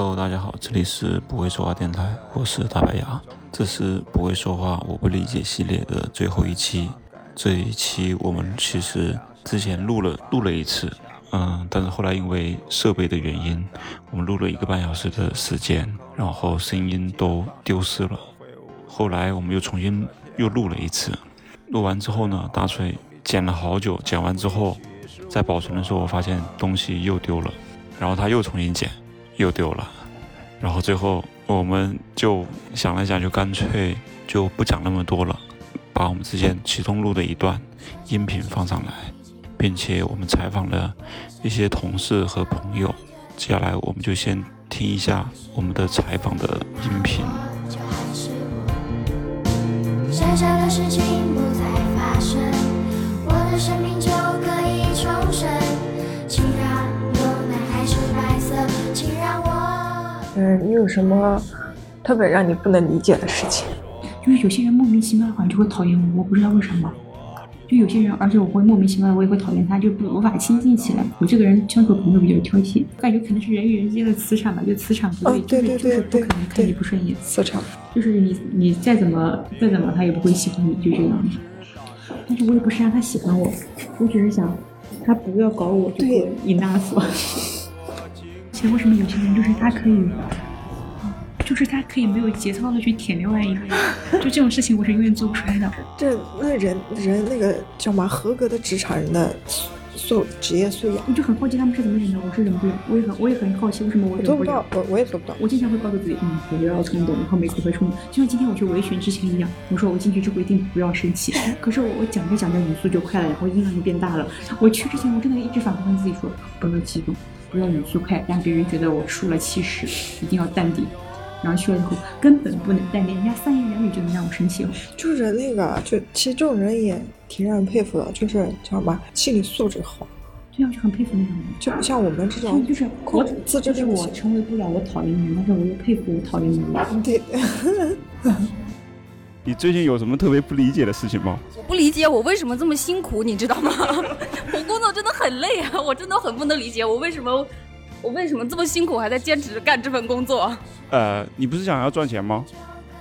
Hello，大家好，这里是不会说话电台，我是大白牙，这是不会说话我不理解系列的最后一期。这一期我们其实之前录了录了一次，嗯，但是后来因为设备的原因，我们录了一个半小时的时间，然后声音都丢失了。后来我们又重新又录了一次，录完之后呢，大锤剪了好久，剪完之后在保存的时候，我发现东西又丢了，然后他又重新剪。又丢了，然后最后我们就想了想，就干脆就不讲那么多了，把我们之间其中录的一段音频放上来，并且我们采访了一些同事和朋友。接下来我们就先听一下我们的采访的音频。剩下的事情不再发生，我的生命就可以重生。嗯，你有什么特别让你不能理解的事情？就是有些人莫名其妙的好像就会讨厌我，我不知道为什么。就有些人，而且我会莫名其妙的我也会讨厌他，就不无法亲近起来。我这个人相处朋友比较挑剔，感觉可能是人与人之间的磁场吧，就磁场不对，就是就是不可能看你不顺眼。磁场就是你你再怎么再怎么他也不会喜欢你，就这样。但是我也不是让他喜欢我，我只是想他不要搞我，就为什么有些人就是他可以，就是他可以没有节操的去舔另外一个人？就这种事情，我是永远做不出来的。这那人人那个叫嘛合格的职场人的素职业素养，我就很好奇他们是怎么忍的，我是忍不了。我也很我也很好奇为什么我做不到，我我也做不到。我经常会告诉自己，嗯，我不要冲动，然后每次会冲动，就像今天我去维权之前一样，我说我进去之后一定不要生气。可是我我讲着讲着语速就快了，然后音量就变大了。我去之前我真的一直反复跟自己说，不要激动。不要语速快，让别人觉得我输了气势，一定要淡定。然后去了以后，根本不能淡定，人家三言两语就能让我生气了。就是那个，就其实这种人也挺让人佩服的，就是叫什么心理素质好。对啊，就很佩服那种人。就不像我们这种，就是我自就是我成为不了我讨厌的人，但是我又佩服我讨厌的人。对。你最近有什么特别不理解的事情吗？我不理解我为什么这么辛苦，你知道吗？我工作真的很累啊，我真的很不能理解我为什么我为什么这么辛苦还在坚持干这份工作。呃，你不是想要赚钱吗？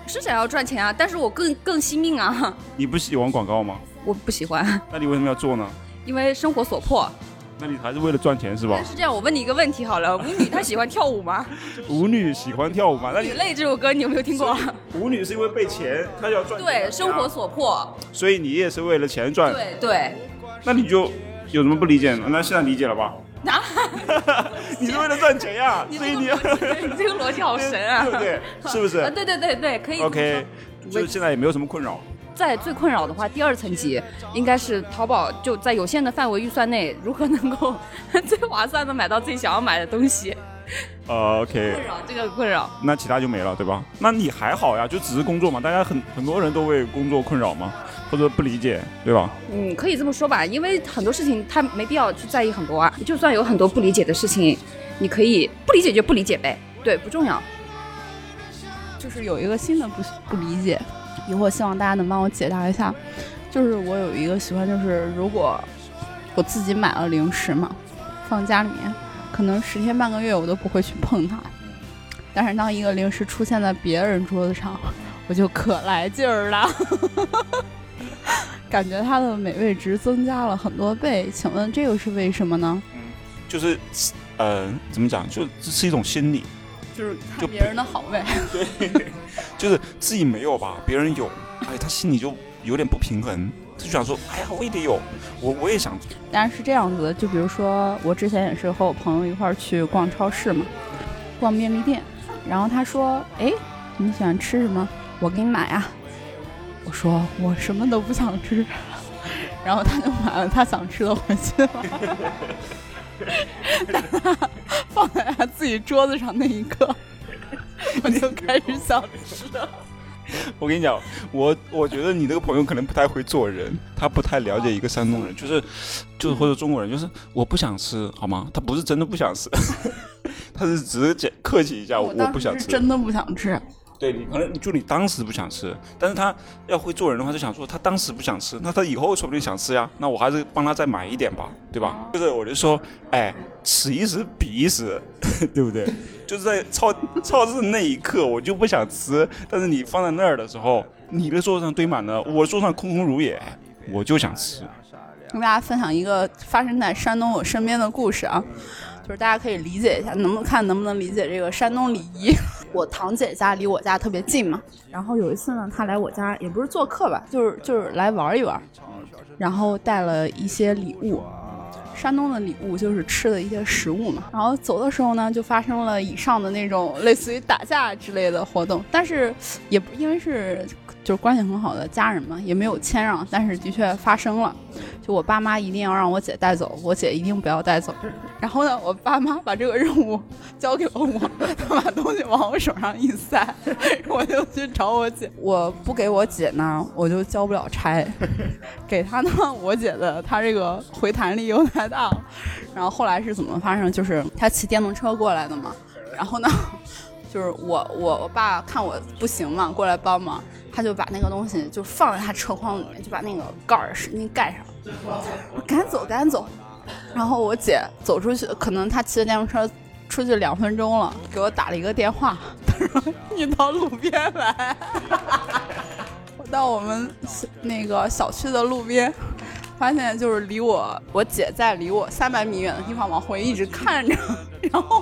是想要赚钱啊，但是我更更惜命啊。你不喜欢广告吗？我不喜欢。那你为什么要做呢？因为生活所迫。那你还是为了赚钱是吧？是这样，我问你一个问题好了，舞女她喜欢跳舞吗？舞女喜欢跳舞吗？那《你泪》这首歌你有没有听过？舞女是因为被钱，她要赚。对，生活所迫。所以你也是为了钱赚。对对。那你就有什么不理解？那现在理解了吧？啊！你是为了赚钱呀？所以你要 你这个逻辑好神啊！对不对？是不是？啊，对对对对，可以。OK，就是现在也没有什么困扰。在最困扰的话，第二层级应该是淘宝就在有限的范围预算内，如何能够最划算的买到自己想要买的东西。呃，OK。困扰这个困扰，那其他就没了，对吧？那你还好呀，就只是工作嘛。大家很很多人都为工作困扰嘛，或者不理解，对吧？嗯，可以这么说吧，因为很多事情他没必要去在意很多啊。就算有很多不理解的事情，你可以不理解就不理解呗，对，不重要。就是有一个新的不不理解。以后希望大家能帮我解答一下，就是我有一个习惯，就是如果我自己买了零食嘛，放家里面，可能十天半个月我都不会去碰它。但是当一个零食出现在别人桌子上，我就可来劲儿了，感觉它的美味值增加了很多倍。请问这个是为什么呢？就是，呃，怎么讲？就这是一种心理。就是看别人的好味，对，就是自己没有吧，别人有，哎，他心里就有点不平衡，他就想说，哎呀，我也得有，我我也想。但是是这样子的，就比如说我之前也是和我朋友一块儿去逛超市嘛，逛便利店，然后他说，哎，你喜欢吃什么？我给你买啊。我说我什么都不想吃，然后他就买了他想吃的回去了。放在他自己桌子上那一刻，我就开始想吃。我跟你讲，我我觉得你那个朋友可能不太会做人，他不太了解一个山东人，就是就是或者中国人，就是我不想吃，好吗？他不是真的不想吃，他是只是讲客气一下，我不想吃，真的不想吃。对你可能就你当时不想吃，但是他要会做人的话，就想说他当时不想吃，那他以后说不定想吃呀，那我还是帮他再买一点吧，对吧？就是我就说，哎，此一时彼一时，对不对？就是在超超市那一刻，我就不想吃，但是你放在那儿的时候，你的桌上堆满了，我桌上空空如也，我就想吃。跟大家分享一个发生在山东我身边的故事啊，就是大家可以理解一下，能不能看能不能理解这个山东礼仪。我堂姐家离我家特别近嘛，然后有一次呢，她来我家也不是做客吧，就是就是来玩一玩，然后带了一些礼物。山东的礼物就是吃的一些食物嘛，然后走的时候呢，就发生了以上的那种类似于打架之类的活动，但是也不因为是就是关系很好的家人嘛，也没有谦让，但是的确发生了。就我爸妈一定要让我姐带走，我姐一定不要带走。然后呢，我爸妈把这个任务交给了我，他把东西往我手上一塞，我就去找我姐。我不给我姐呢，我就交不了差；给她呢，我姐的她这个回弹力又太大了。然后后来是怎么发生？就是她骑电动车过来的嘛。然后呢，就是我我我爸看我不行嘛，过来帮忙。他就把那个东西就放在他车筐里面，就把那个盖儿使劲盖上。我赶走，赶走。然后我姐走出去，可能她骑着电动车出去两分钟了，给我打了一个电话，她说你到路边来。我 到我们那个小区的路边，发现就是离我我姐在离我三百米远的地方往回一直看着。然后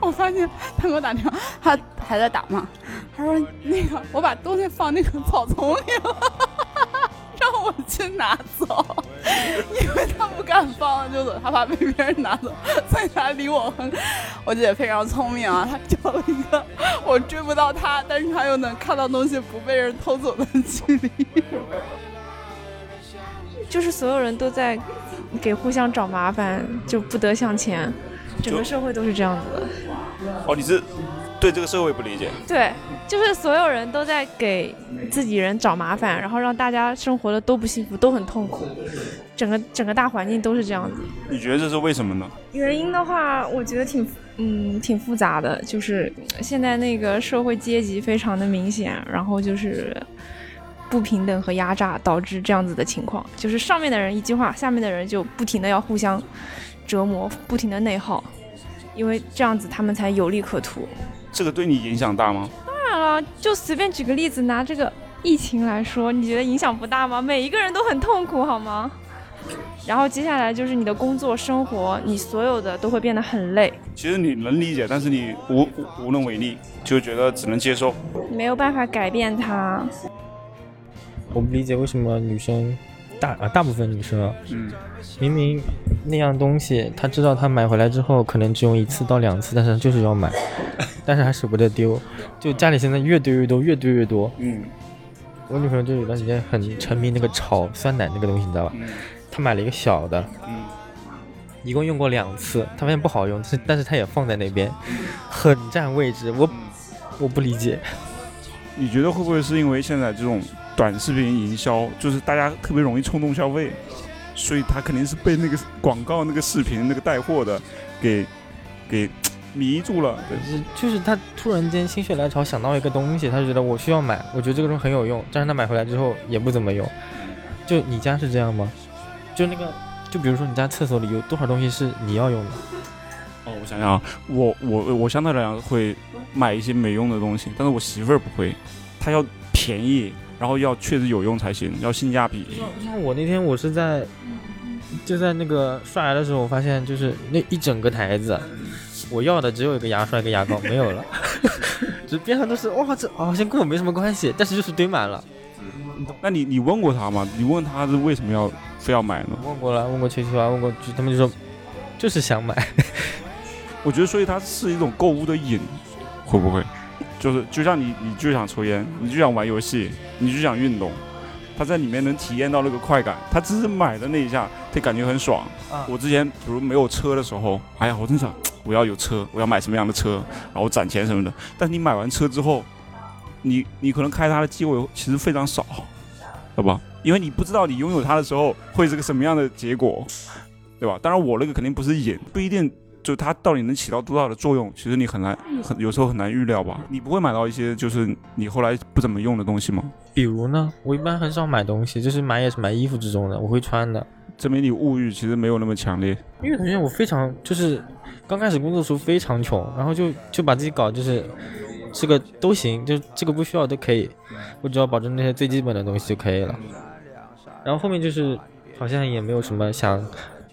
我发现她给我打电话，她还在打嘛。她说：“那个，我把东西放那个草丛里了，让我去拿走，因为她不敢放就走，她怕被别人拿走，所以她离我很。我姐非常聪明啊，她找了一个我追不到她，但是她又能看到东西不被人偷走的距离。就是所有人都在给互相找麻烦，就不得向前，整个社会都是这样子的。哦，你是对这个社会不理解？对。”就是所有人都在给自己人找麻烦，然后让大家生活的都不幸福，都很痛苦。整个整个大环境都是这样子。你觉得这是为什么呢？原因的话，我觉得挺嗯挺复杂的。就是现在那个社会阶级非常的明显，然后就是不平等和压榨导致这样子的情况。就是上面的人一句话，下面的人就不停的要互相折磨，不停的内耗，因为这样子他们才有利可图。这个对你影响大吗？当然了，就随便举个例子，拿这个疫情来说，你觉得影响不大吗？每一个人都很痛苦，好吗？然后接下来就是你的工作生活，你所有的都会变得很累。其实你能理解，但是你无无能为力，就觉得只能接受，没有办法改变它。我不理解为什么女生大啊，大部分女生啊，嗯，明明那样东西，她知道她买回来之后可能只用一次到两次，但是就是要买。但是还舍不得丢，就家里现在越堆越多，越堆越多。嗯，我女朋友就有段时间很沉迷那个炒酸奶那个东西，你知道吧？她买了一个小的，嗯，一共用过两次，她发现不好用，但是但是她也放在那边，很占位置。我我不理解，你觉得会不会是因为现在这种短视频营销，就是大家特别容易冲动消费，所以他肯定是被那个广告、那个视频、那个带货的给给。迷住了，就是就是他突然间心血来潮想到一个东西，他就觉得我需要买，我觉得这个东西很有用，但是他买回来之后也不怎么用。就你家是这样吗？就那个，就比如说你家厕所里有多少东西是你要用的？哦，我想想啊，我我我相对来讲会买一些没用的东西，但是我媳妇儿不会，她要便宜，然后要确实有用才行，要性价比。像我那天我是在就在那个刷牙的时候，我发现就是那一整个台子。我要的只有一个牙刷，一个牙膏，没有了。这边上都是哇，这好像跟我没什么关系，但是就是堆满了。那你你问过他吗？你问他是为什么要非要买呢？问过了，问过秋秋啊，问过，他们就说就是想买。我觉得，所以它是一种购物的瘾，会不会？就是就像你，你就想抽烟，你就想玩游戏，你就想运动，他在里面能体验到那个快感，他只是买的那一下，他感觉很爽。我之前比如没有车的时候，哎呀，我真想。我要有车，我要买什么样的车，然后攒钱什么的。但是你买完车之后，你你可能开它的机会其实非常少，好吧？因为你不知道你拥有它的时候会是个什么样的结果，对吧？当然我那个肯定不是瘾，不一定就它到底能起到多大的作用，其实你很难很有时候很难预料吧。你不会买到一些就是你后来不怎么用的东西吗？比如呢，我一般很少买东西，就是买也是买衣服之中的，我会穿的。证明你物欲其实没有那么强烈。因为首先我非常就是刚开始工作的时候非常穷，然后就就把自己搞就是这个都行，就这个不需要都可以，我只要保证那些最基本的东西就可以了。然后后面就是好像也没有什么想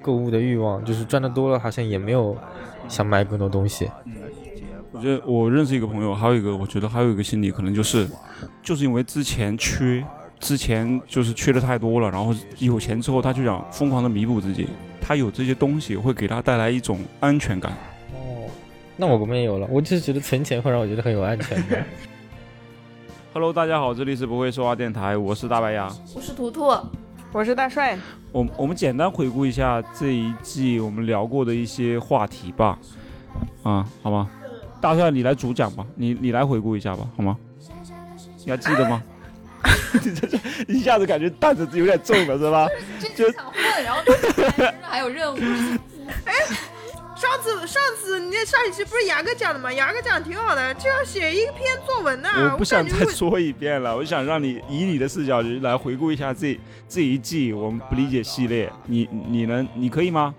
购物的欲望，就是赚的多了好像也没有想买更多东西。我觉得我认识一个朋友，还有一个我觉得还有一个心理可能就是就是因为之前缺。之前就是缺的太多了，然后有钱之后他就想疯狂的弥补自己，他有这些东西会给他带来一种安全感。哦，那我没有了，我就是觉得存钱会让我觉得很有安全感。Hello，大家好，这里是不会说话电台，我是大白牙，我是图图，我是大帅。我我们简单回顾一下这一季我们聊过的一些话题吧，啊，好吗？大帅你来主讲吧，你你来回顾一下吧，好吗？你还记得吗？你这这一下子感觉担子有点重了，是吧？就想混，然后还有任务。哎，上次上次你上一期不是牙哥讲的吗？牙哥讲的挺好的，就要写一篇作文呢。我不想再 说一遍了，我想让你以你的视角来回顾一下这这一季我们不理解系列。你你能你可以吗？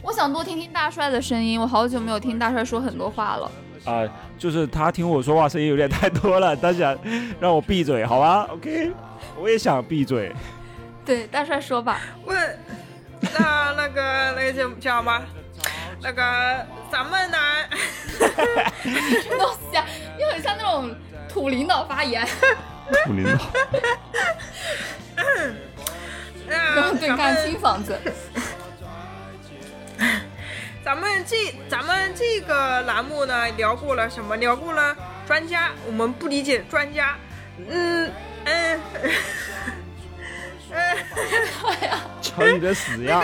我想多听听大帅的声音，我好久没有听大帅说很多话了。啊，就是他听我说话声音有点太多了，他想让我闭嘴，好吧？OK，我也想闭嘴。对，大帅说吧。问，那那个那个叫叫什么？那个咱们呢？什么东西啊？又很像那种土领导发言。土领导。然后对干新房子。咱们这咱们这个栏目呢，聊过了什么？聊过了专家，我们不理解专家。嗯嗯嗯，哎呀，瞧你的死样！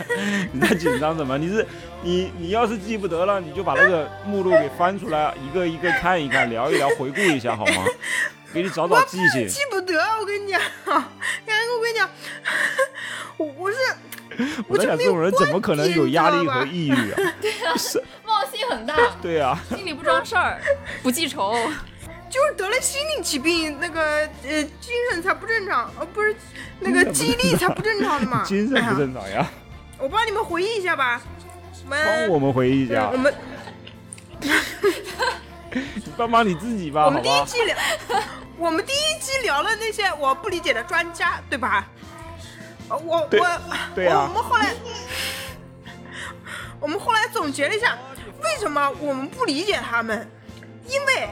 你在紧张什么？你是你你要是记不得了，你就把那个目录给翻出来，一个一个看一看，聊一聊，回顾一下好吗？给你找找记性。记不得，我跟你讲，我跟你讲，我我是。我在想，这种人怎么可能有压力和抑郁啊？对啊，忘性很大。对啊，心里不装事儿，不记仇，就是得了心理疾病，那个呃，精神才不正常，呃，不是那个记忆力才不正常的嘛。精神不正常呀？我帮你们回忆一下吧。帮我们回忆一下。我们，你帮帮你自己吧，我们第一季聊，我们第一季聊了那些我不理解的专家，对吧？我我对啊，我们后来我们后来总结了一下，为什么我们不理解他们？因为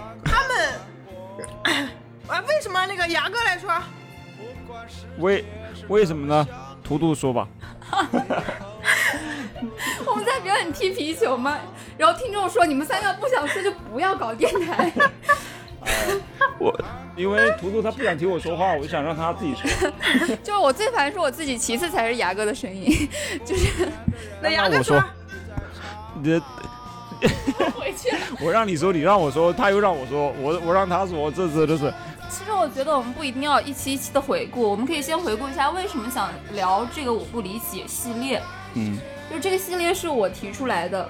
啊，为什么那个牙哥来说？为为什么呢？图图说吧。我们在表演踢皮球吗？然后听众说你们三个不想说就不要搞电台。我。因为图图他不想听我说话，我就想让他自己说。就是我最烦是我自己，其次才是牙哥的声音。就是那牙哥说，你回去。我让你说，你让我说，他又让我说，我我让他说，这次都是。其实我觉得我们不一定要一期一期的回顾，我们可以先回顾一下为什么想聊这个我不理解系列。嗯。就这个系列是我提出来的，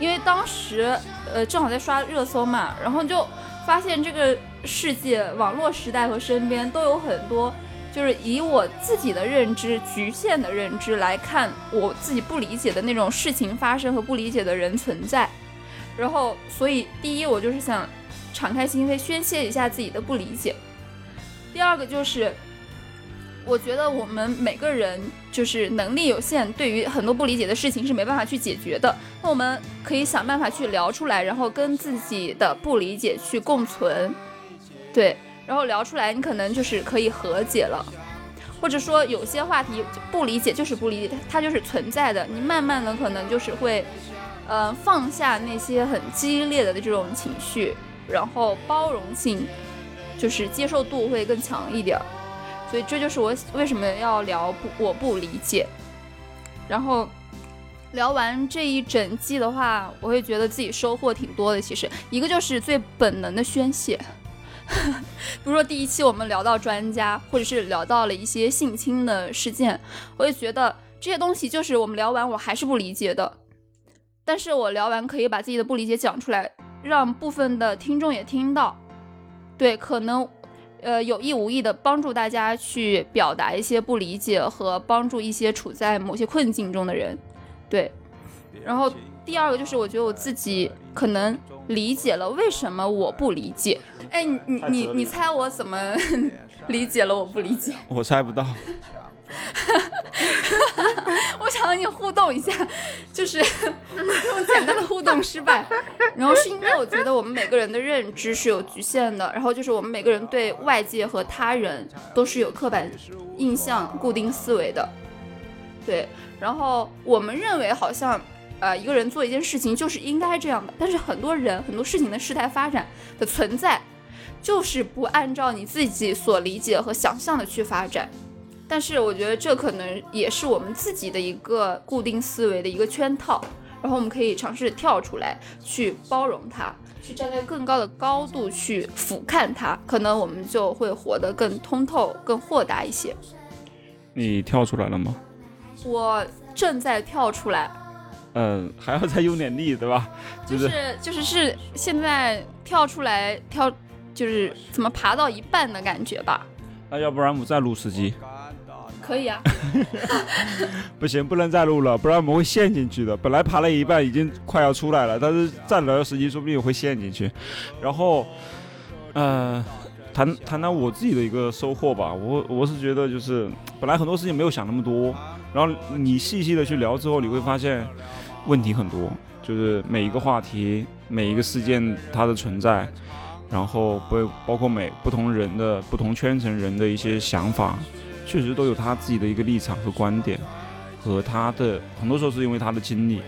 因为当时呃正好在刷热搜嘛，然后就发现这个。世界、网络时代和身边都有很多，就是以我自己的认知、局限的认知来看，我自己不理解的那种事情发生和不理解的人存在。然后，所以第一，我就是想敞开心扉宣泄一下自己的不理解；第二个就是，我觉得我们每个人就是能力有限，对于很多不理解的事情是没办法去解决的。那我们可以想办法去聊出来，然后跟自己的不理解去共存。对，然后聊出来，你可能就是可以和解了，或者说有些话题不理解就是不理解，它就是存在的。你慢慢的可能就是会，呃，放下那些很激烈的这种情绪，然后包容性，就是接受度会更强一点。所以这就是我为什么要聊不我不理解。然后聊完这一整季的话，我会觉得自己收获挺多的。其实一个就是最本能的宣泄。比如说第一期我们聊到专家，或者是聊到了一些性侵的事件，我也觉得这些东西就是我们聊完我还是不理解的，但是我聊完可以把自己的不理解讲出来，让部分的听众也听到，对，可能呃有意无意的帮助大家去表达一些不理解和帮助一些处在某些困境中的人，对。然后第二个就是我觉得我自己可能理解了为什么我不理解。哎，你你你你猜我怎么 理解了我不理解？我猜不到。我想和你互动一下，就是 用简单的互动失败。然后是因为我觉得我们每个人的认知是有局限的，然后就是我们每个人对外界和他人都是有刻板印象、固定思维的。对，然后我们认为好像呃一个人做一件事情就是应该这样的，但是很多人很多事情的事态发展的存在，就是不按照你自己所理解和想象的去发展。但是我觉得这可能也是我们自己的一个固定思维的一个圈套，然后我们可以尝试跳出来，去包容它，去站在更高的高度去俯瞰它，可能我们就会活得更通透、更豁达一些。你跳出来了吗？我正在跳出来。嗯，还要再用点力，对吧？就是就是是现在跳出来跳，就是怎么爬到一半的感觉吧。那要不然我们再录十集？可以啊，不行，不能再录了，不然我们会陷进去的。本来爬了一半，已经快要出来了，但是再聊时间，说不定会陷进去。然后，呃，谈谈谈我自己的一个收获吧。我我是觉得，就是本来很多事情没有想那么多，然后你细细的去聊之后，你会发现问题很多。就是每一个话题，每一个事件它的存在，然后不包括每不同人的不同圈层人的一些想法。确实都有他自己的一个立场和观点，和他的很多时候是因为他的经历，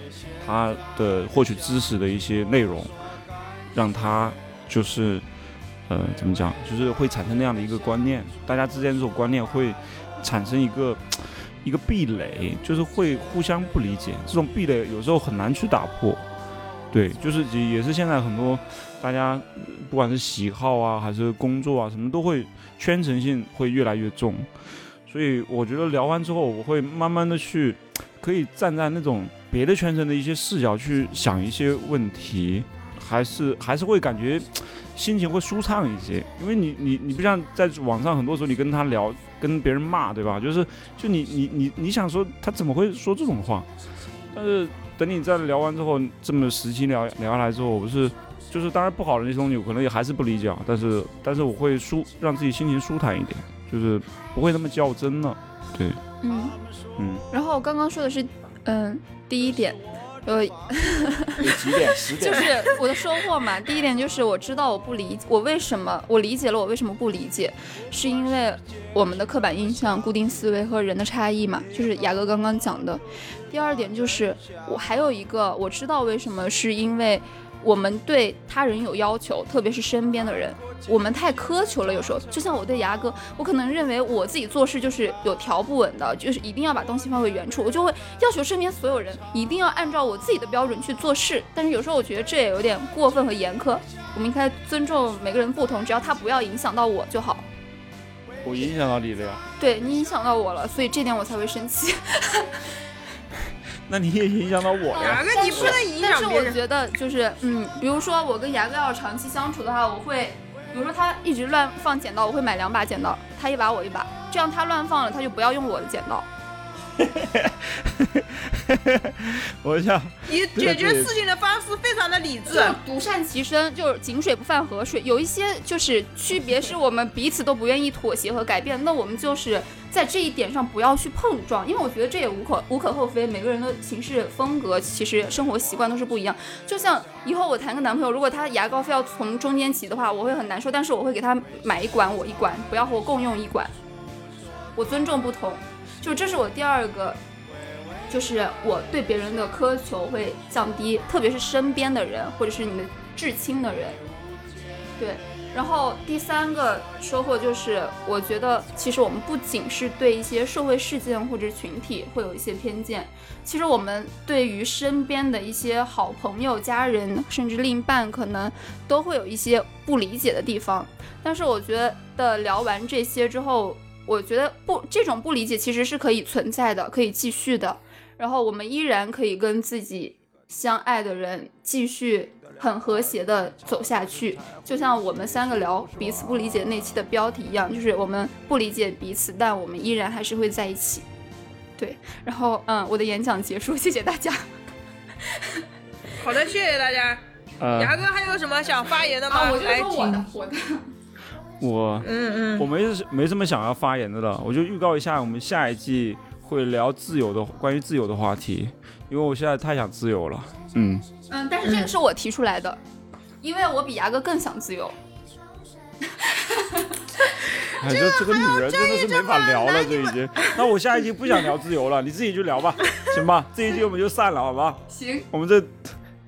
他的获取知识的一些内容，让他就是，呃，怎么讲，就是会产生那样的一个观念，大家之间这种观念会产生一个一个壁垒，就是会互相不理解，这种壁垒有时候很难去打破。对，就是也是现在很多大家不管是喜好啊，还是工作啊，什么都会圈层性会越来越重。所以我觉得聊完之后，我会慢慢的去，可以站在那种别的圈层的一些视角去想一些问题，还是还是会感觉 心情会舒畅一些。因为你你你不像在网上很多时候你跟他聊，跟别人骂，对吧？就是就你你你你想说他怎么会说这种话？但是等你在聊完之后，这么十期聊聊下来之后，我不是就是当然不好的那些东西，我可能也还是不理解啊，但是但是我会舒让自己心情舒坦一点。就是不会那么较真了，对，嗯嗯。然后我刚刚说的是，嗯，第一点，呃，有几点？十 点。就是我的收获嘛。第一点就是我知道我不理，我为什么我理解了我为什么不理解，是因为我们的刻板印象、固定思维和人的差异嘛。就是雅哥刚刚讲的。第二点就是我还有一个我知道为什么，是因为。我们对他人有要求，特别是身边的人，我们太苛求了。有时候，就像我对牙哥，我可能认为我自己做事就是有条不紊的，就是一定要把东西放回原处，我就会要求身边所有人一定要按照我自己的标准去做事。但是有时候我觉得这也有点过分和严苛。我们应该尊重每个人不同，只要他不要影响到我就好。我影响到你了呀？对你影响到我了，所以这点我才会生气。那你也影响到我呀？牙哥，你不能影响别人。但是我觉得，就是嗯，比如说我跟牙哥要长期相处的话，我会，比如说他一直乱放剪刀，我会买两把剪刀，他一把我一把，这样他乱放了，他就不要用我的剪刀。我想你解决事情的方式非常的理智，独善其身，就是井水不犯河水。有一些就是区别，是我们彼此都不愿意妥协和改变。那我们就是在这一点上不要去碰撞，因为我觉得这也无可无可厚非。每个人的行事风格，其实生活习惯都是不一样。就像以后我谈个男朋友，如果他牙膏非要从中间挤的话，我会很难受。但是我会给他买一管，我一管，不要和我共用一管。我尊重不同。就这是我第二个，就是我对别人的苛求会降低，特别是身边的人或者是你的至亲的人，对。然后第三个收获就是，我觉得其实我们不仅是对一些社会事件或者群体会有一些偏见，其实我们对于身边的一些好朋友、家人甚至另一半，可能都会有一些不理解的地方。但是我觉得聊完这些之后。我觉得不，这种不理解其实是可以存在的，可以继续的。然后我们依然可以跟自己相爱的人继续很和谐的走下去，就像我们三个聊彼此不理解那期的标题一样，就是我们不理解彼此，但我们依然还是会在一起。对，然后嗯，我的演讲结束，谢谢大家。好的，谢谢大家。呃，牙哥还有什么想发言的吗？啊，我就来，说我的请。我的。我嗯嗯，我没没什么想要发言的了，我就预告一下，我们下一季会聊自由的关于自由的话题，因为我现在太想自由了。嗯，嗯，但是这个是我提出来的，因为我比牙哥更想自由。哎，这这个女人真的是没法聊了，这已经。那我下一季不想聊自由了，你自己去聊吧，行吧？这一季我们就散了，好吧？行，我们这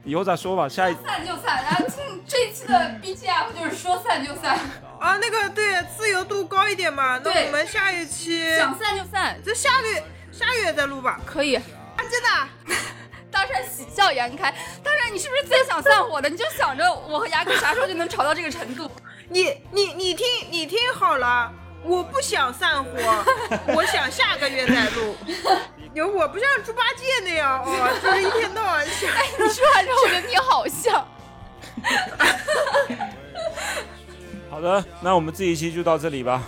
以后再说吧，下一散就散，然后听这一期的 BGM 就是说散就散，啊，那个对，自由度高一点嘛。那我们下一期，想散就散，这下个月下个月再录吧。可以。啊，真的。大帅喜笑颜开，大山，你是不是最想散伙的？你就想着我和牙哥啥时候就能吵到这个程度？你你你听你听好了，我不想散伙，我想下个月再录。有我不像猪八戒那样哦，就是一天到晚想。哎，你说完之后我觉得你好像。好的，那我们这一期就到这里吧，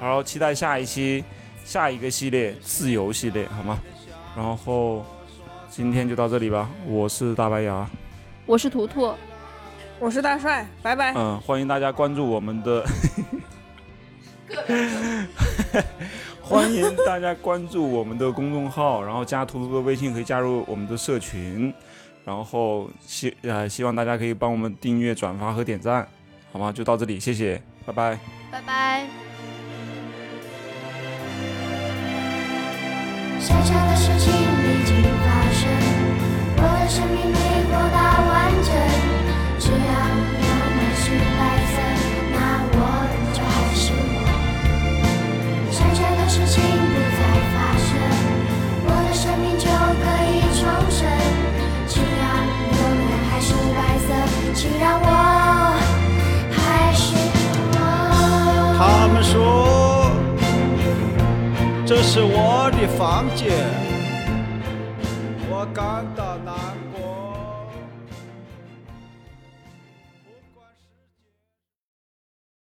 然后期待下一期下一个系列自由系列，好吗？然后今天就到这里吧，我是大白牙，我是图图，我是大帅，拜拜。嗯，欢迎大家关注我们的，欢迎大家关注我们的公众号，然后加图图的微信可以加入我们的社群，然后希呃希望大家可以帮我们订阅、转发和点赞，好吗？就到这里，谢谢，拜拜。拜拜。小小的事情已经发生，我的生命没过到完整。只要有满是白色，那我就还是我。小小的事情不再发生，我的生命就可以重生。只要永远还是白色，请让我这是我的房间，我刚。